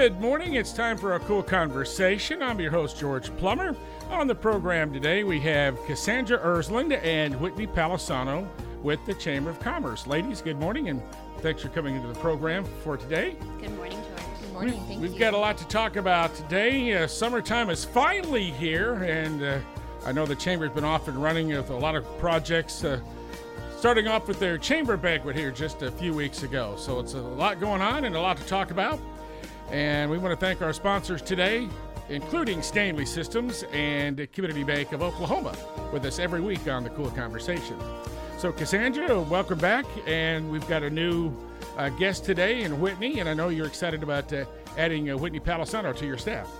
Good morning. It's time for a KOOL Konversation. I'm your host, George Plummer. On the program today, we have Cassandra Ersland and Whitney Palesano with the Chamber of Commerce. Ladies, good morning and thanks for coming into the program for today. Good morning, George. Good morning. Thank you. We've you. got a lot to talk about today. Uh, summertime is finally here, and uh, I know the Chamber's been off and running with a lot of projects. Uh, starting off with their chamber banquet here just a few weeks ago. So it's a lot going on and a lot to talk about. And we want to thank our sponsors today, including Stanley Systems and Community Bank of Oklahoma, with us every week on the KOOL Konversation. So, Cassandra, welcome back. And we've got a new uh, guest today in Whitney, and I know you're excited about uh, adding uh, Whitney Palesano to your staff.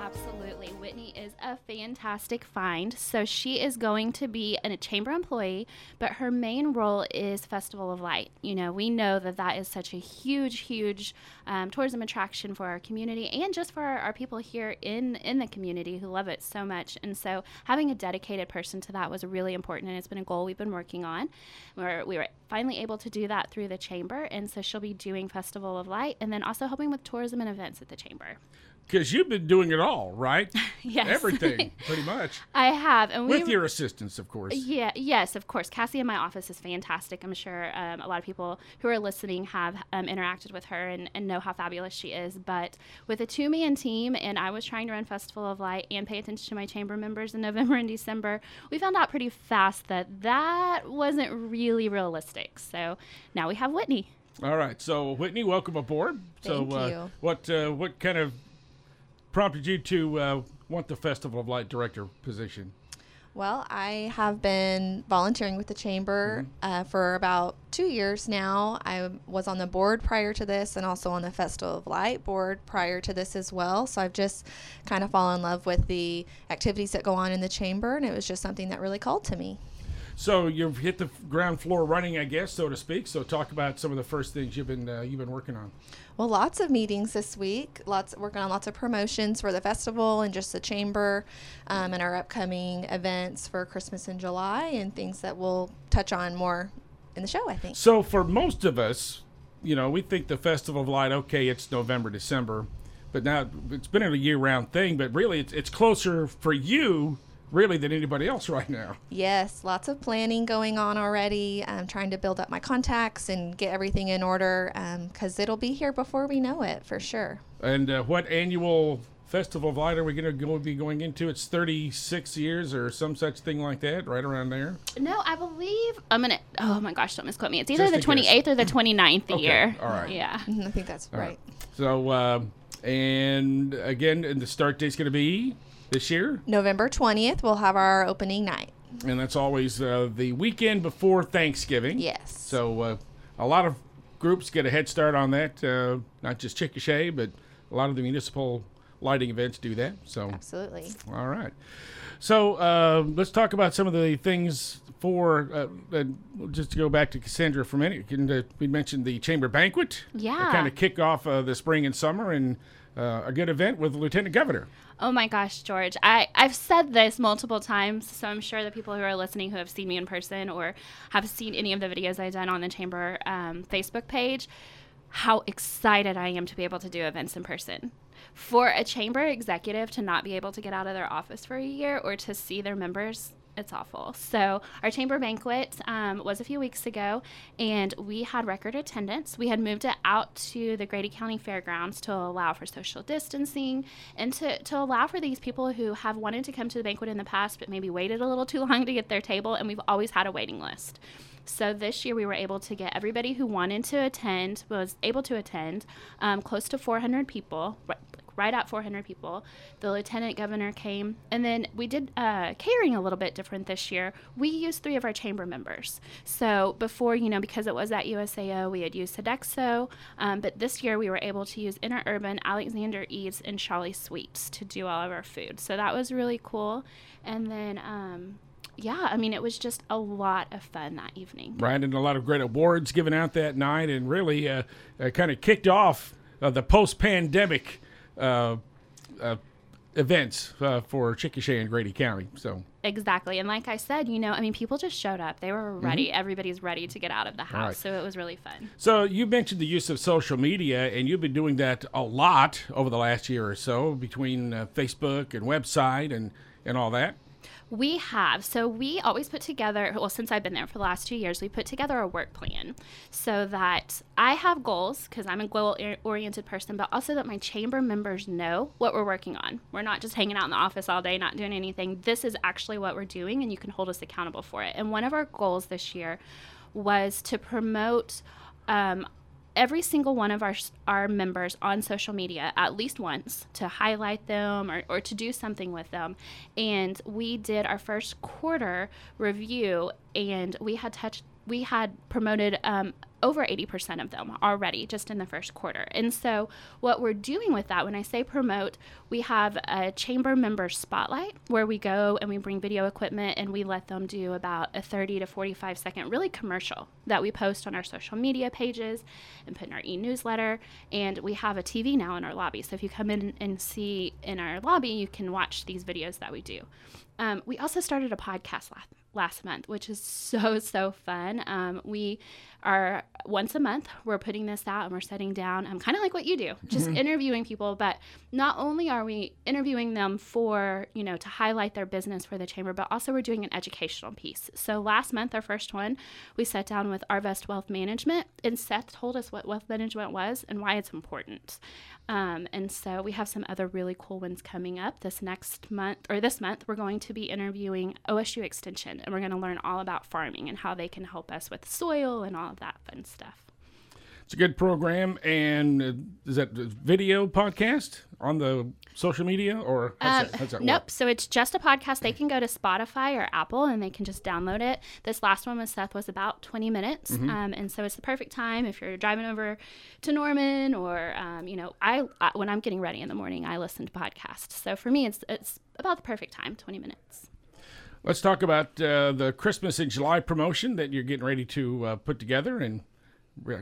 Absolutely. Whitney a fantastic find. So she is going to be an- a chamber employee, but her main role is Festival of Light. You know, we know that that is such a huge, huge um, tourism attraction for our community and just for our, our people here in, in the community who love it so much. And so having a dedicated person to that was really important, and it's been a goal we've been working on. We're, we were finally able to do that through the chamber, and so she'll be doing Festival of Light and then also helping with tourism and events at the chamber. Because you've been doing it all, right? Yes. Everything, pretty much. I have, and we With your assistance, of course. Yeah, yes, of course. Cassie in my office is fantastic. I'm sure um, a lot of people who are listening have um, interacted with her and, and know how fabulous she is. But with a two man team, and I was trying to run Festival of Light and pay attention to my chamber members in November and December, we found out pretty fast that that wasn't really realistic. So now we have Whitney. All right. So Whitney, welcome aboard. Thank so uh, you. what uh, what kind of prompted you to uh, want the Festival of Light director position? Well, I have been volunteering with the chamber uh, for about two years now. I was on the board prior to this and also on the Festival of Light board prior to this as well. So I've just kind of fallen in love with the activities that go on in the chamber, and it was just something that really called to me. So you've hit the ground floor running, I guess, so to speak. So talk about some of the first things you've been uh, you've been working on. Well, lots of meetings this week. Lots working on lots of promotions for the festival and just the chamber, um, and our upcoming events for Christmas in July and things that we'll touch on more in the show. I think. So for most of us, you know, we think the Festival of Light, okay, it's November, December, but now it's been a year-round thing. But really, it's it's closer for you, really, than anybody else right now. Yes, lots of planning going on already. I'm trying to build up my contacts and get everything in order because it'll be here before we know it for sure. And uh, what annual Festival of Light are we going to go, be going into? It's 36 years or some such thing like that, right around there. No, I believe I'm gonna. Oh my gosh, don't misquote me. It's either Just the a guess. 28th or the 29th a Okay, year. all right. Yeah. Mhm, I think that's right. So, uh, and again, and the start date's going to be this year, November 20th, we'll have our opening night. and that's always uh, the weekend before Thanksgiving. Yes. So uh, a lot of groups get a head start on that. Uh, not just Chickasha, but a lot of the municipal lighting events do that. So Absolutely. all right. So uh, let's talk about some of the things for uh, uh, just to go back to Cassandra for a minute. Uh, we mentioned the chamber banquet. Yeah. Kind of kick off uh, the spring and summer, and uh, a good event with the lieutenant governor. Oh my gosh, George. I, I've said this multiple times, so I'm sure the people who are listening who have seen me in person or have seen any of the videos I've done on the Chamber um, Facebook page, how excited I am to be able to do events in person. For a Chamber executive to not be able to get out of their office for a year or to see their members, it's awful. So our chamber banquet um, was a few weeks ago, and we had record attendance. We had moved it out to the Grady County Fairgrounds to allow for social distancing and to, to allow for these people who have wanted to come to the banquet in the past, but maybe waited a little too long to get their table, and we've always had a waiting list. So this year we were able to get everybody who wanted to attend was able to attend, um, close to 400 people, right, at 400 people. The lieutenant governor came, and then we did uh, catering a little bit different this year. We used three of our chamber members. So before, you know, because it was at USAO, we had used Sodexo, um, but this year we were able to use Interurban, Alexander Eves, and Charlie Sweeps to do all of our food. So that was really cool. And then. Um, yeah, I mean, it was just a lot of fun that evening. right? And a lot of great awards given out that night, and really uh, uh, kind of kicked off uh, the post-pandemic uh, uh, events uh, for Chickasha and Grady County. So Exactly. And like I said, you know, I mean, people just showed up. They were ready. Everybody's ready to get out of the house. right. So it was really fun. So you mentioned the use of social media, and you've been doing that a lot over the last year or so between uh, Facebook and website and and all that. We have. So we always put together, well, since I've been there for the last two years, we put together a work plan so that I have goals because I'm a goal oriented person, but also that my chamber members know what we're working on. We're not just hanging out in the office all day, not doing anything. This is actually what we're doing, and you can hold us accountable for it. And one of our goals this year was to promote um, every single one of our our members on social media at least once to highlight them or, or to do something with them. And we did our first quarter review and we had touched we had promoted um, over 80% of them already just in the first quarter. And so, what we're doing with that, when I say promote, we have a chamber member spotlight where we go and we bring video equipment and we let them do about a 30 to 45 second really commercial that we post on our social media pages and put in our e newsletter. And we have a TV now in our lobby. So, if you come in and see in our lobby, you can watch these videos that we do. Um, we also started a podcast last, last month, which is so, so fun. Um, we are once a month, we're putting this out and we're setting down. I'm um, kind of like what you do, just mm-hmm. interviewing people. But not only are we interviewing them for, you know, to highlight their business for the chamber, but also we're doing an educational piece. So last month, our first one, we sat down with Arvest Wealth Management, and Seth told us what wealth management was and why it's important. Um, and so we have some other really cool ones coming up this next month, or this month, we're going to be interviewing OSU Extension, and we're going to learn all about farming and how they can help us with soil and all that fun stuff. It's a good program, and uh, is that video podcast on the social media, or how's um, that, how's that nope? So it's just a podcast. They can go to Spotify or Apple, and they can just download it. This last one with Seth was about 20 minutes, mm-hmm. um, and so it's the perfect time if you're driving over to Norman, or um, you know, I, I when I'm getting ready in the morning, I listen to podcasts. So for me, it's it's about the perfect time, 20 minutes. Let's talk about uh, the Christmas in July promotion that you're getting ready to uh, put together and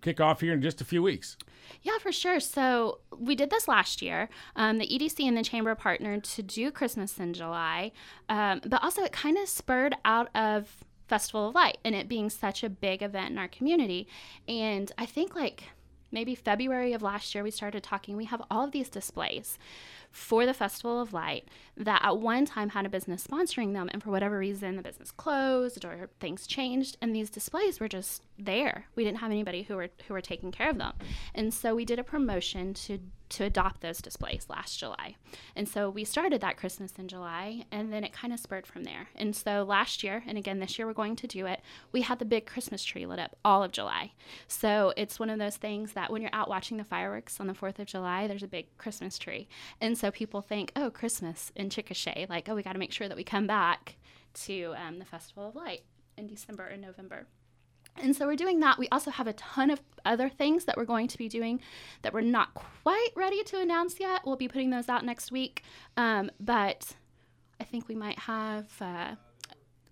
kick off here in just a few weeks. Yeah, for sure. So we did this last year. Um, the EDC and the Chamber partnered to do Christmas in July, um, but also it kind of spurred out of Festival of Light and it being such a big event in our community. And I think like maybe February of last year, we started talking. We have all of these displays for the Festival of Light that at one time had a business sponsoring them, and for whatever reason, the business closed or things changed, and these displays were just there. We didn't have anybody who were who were taking care of them, and so we did a promotion to to adopt those displays last July. And so we started that Christmas in July, and then it kind of spurred from there. And so last year, and again this year we're going to do it, we had the big Christmas tree lit up all of July. So it's one of those things that when you're out watching the fireworks on the 4th of July, there's a big Christmas tree. And so people think, oh, Christmas in Chickasha, like, oh, we got to make sure that we come back to um, the Festival of Light in December and November. And so we're doing that. We also have a ton of other things that we're going to be doing that we're not quite ready to announce yet. We'll be putting those out next week. Um, but I think we might have a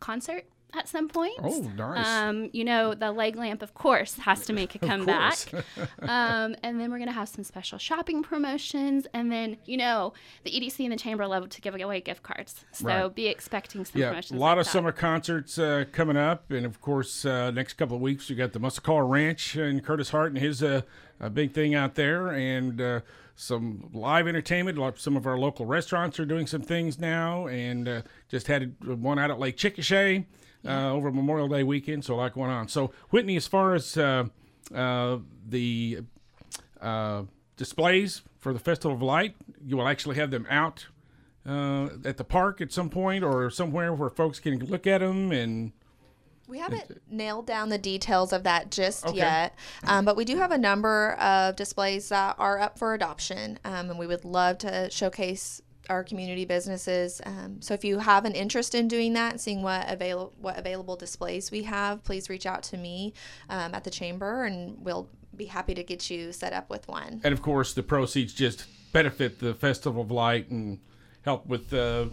concert at some point. Oh, nice. Um, you know, the leg lamp, of course, has to make a comeback. um, and then we're going to have some special shopping promotions. And then, you know, the EDC and the Chamber love to give away gift cards. So right. be expecting some yeah, promotions. A lot like of that. summer concerts uh, coming up. And of course, uh, next couple of weeks, we got the Muscatula Ranch and Curtis Hart and his uh, big thing out there. And, uh, some live entertainment. Some of our local restaurants are doing some things now, and uh, just had one out at Lake Chickasha uh, over Memorial Day weekend. So a lot going on. So Whitney, as far as uh, uh, the uh, displays for the Festival of Light, you will actually have them out uh, at the park at some point or somewhere where folks can look at them and. We haven't nailed down the details of that just okay. yet, um, but we do have a number of displays that are up for adoption, um, and we would love to showcase our community businesses. Um, so if you have an interest in doing that, seeing what avail- what available displays we have, please reach out to me um, at the chamber, and we'll be happy to get you set up with one. And of course, the proceeds just benefit the Festival of Light and help with uh,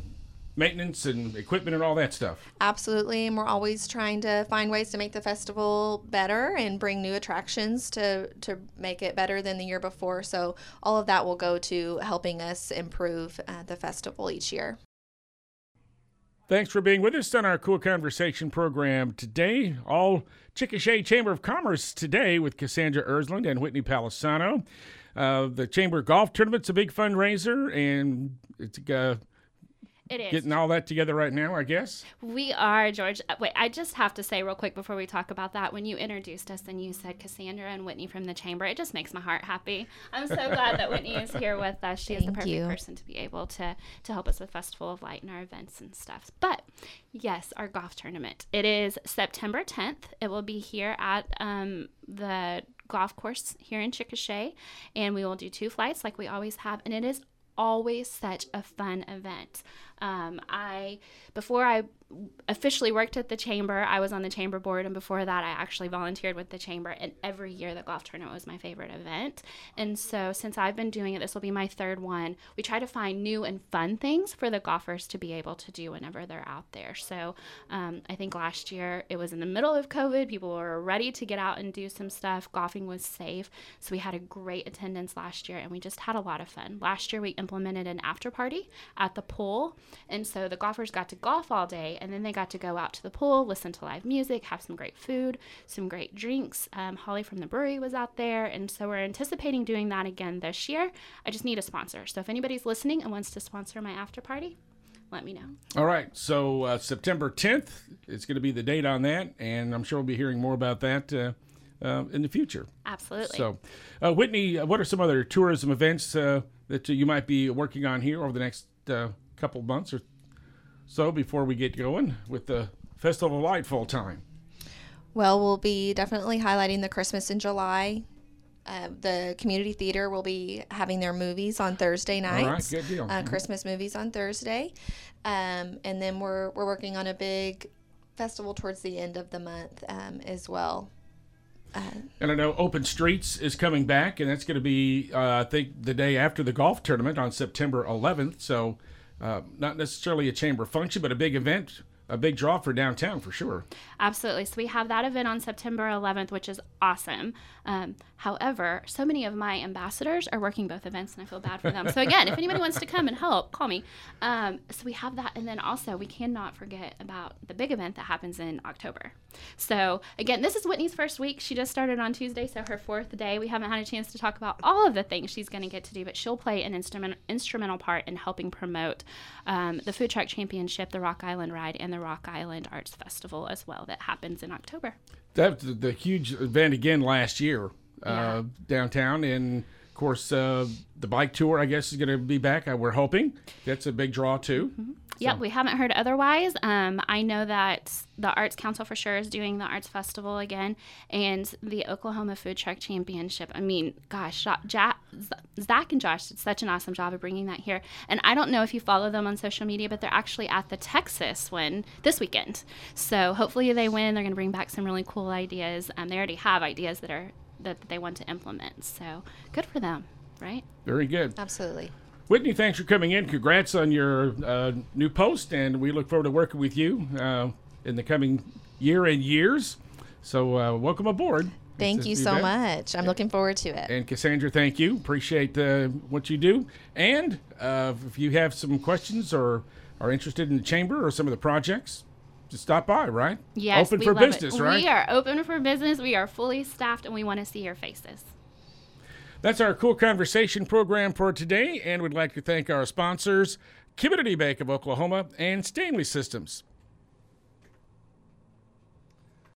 maintenance and equipment and all that stuff. Absolutely, and we're always trying to find ways to make the festival better and bring new attractions to to make it better than the year before. So all of that will go to helping us improve uh, the festival each year. Thanks for being with us on our KOOL Konversation program today. All Chickasha Chamber of Commerce today with Cassandra Ersland and Whitney Palesano. Uh, the Chamber Golf Tournament's a big fundraiser, and it's uh, It is. getting all that together right now, I guess. We are, George. uh, Wait, I just have to say real quick before we talk about that. When you introduced us and you said Cassandra and Whitney from the chamber, it just makes my heart happy. I'm so glad that Whitney is here with us. She is the perfect you. person to be able to to help us with Festival of Light and our events and stuff. But yes, our golf tournament. It is September 10th. It will be here at um, the golf course here in Chickasha, and we will do two flights like we always have, and it is always such a fun event. Um, I before I officially worked at the chamber, I was on the chamber board, and before that, I actually volunteered with the chamber. And every year, the golf tournament was my favorite event. And so, since I've been doing it, this will be my third one. We try to find new and fun things for the golfers to be able to do whenever they're out there. So, um, I think last year it was in the middle of COVID. People were ready to get out and do some stuff. Golfing was safe, so we had a great attendance last year, and we just had a lot of fun. Last year, we implemented an after party at the pool, and so the golfers got to golf all day, and then they got to go out to the pool, listen to live music, have some great food, some great drinks. Um, Holly from the brewery was out there, and so we're anticipating doing that again this year. I just need a sponsor. So if anybody's listening and wants to sponsor my after party, let me know. All right, so uh, September 10th is going to be the date on that, and I'm sure we'll be hearing more about that uh, uh, in the future. Absolutely. So, uh, Whitney, uh, what are some other tourism events uh, that you might be working on here over the next uh, couple months or so before we get going with the Festival of Light full time? Well, we'll be definitely highlighting the Christmas in July. Uh, the community theater will be having their movies on Thursday All right, nights. good deal. Uh, Christmas movies on Thursday, um, and then we're we're working on a big festival towards the end of the month um, as well. And I know Open Streets is coming back, and that's going to be, uh, I think, the day after the golf tournament on September 11th. So, uh, not necessarily a chamber function, but a big event, a big draw for downtown for sure. Absolutely. So we have that event on September 11th, which is awesome. Um, however, so many of my ambassadors are working both events, and I feel bad for them. So again, if anybody wants to come and help, call me. Um, so we have that, and then also we cannot forget about the big event that happens in October. So again, this is Whitney's first week. She just started on Tuesday, so her fourth day. We haven't had a chance to talk about all of the things she's going to get to do, but she'll play an instrument, instrumental part in helping promote um, the Food Truck Championship, the Rock Island Ride, and the Rock Island Arts Festival as well that happens in October. That's the, the huge event again last year uh, Yeah. downtown, and of course uh, the bike tour. I guess is going to be back. Uh, we're hoping that's a big draw too. Yep, we haven't heard otherwise. Um, I know that the Arts Council for sure is doing the Arts Festival again, and the Oklahoma Food Truck Championship. I mean, gosh, Ja- Ja- Zach and Josh did such an awesome job of bringing that here. And I don't know if you follow them on social media, but they're actually at the Texas one this weekend. So hopefully they win. They're going to bring back some really cool ideas. Um, they already have ideas that are that they want to implement. So good for them, right? Very good. Absolutely. Whitney, thanks for coming in. Congrats on your uh, new post, and we look forward to working with you uh, in the coming year and years. So, uh, welcome aboard. Thank you so event. much. I'm looking forward to it. And Cassandra, thank you. Appreciate uh, what you do. And uh, if you have some questions or are interested in the chamber or some of the projects, just stop by, right? Yes, Open we for love it. business, right? We are open for business. We are fully staffed, and we want to see your faces. That's our KOOL Konversation program for today, and we'd like to thank our sponsors, Community Bank of Oklahoma and Stanley Systems.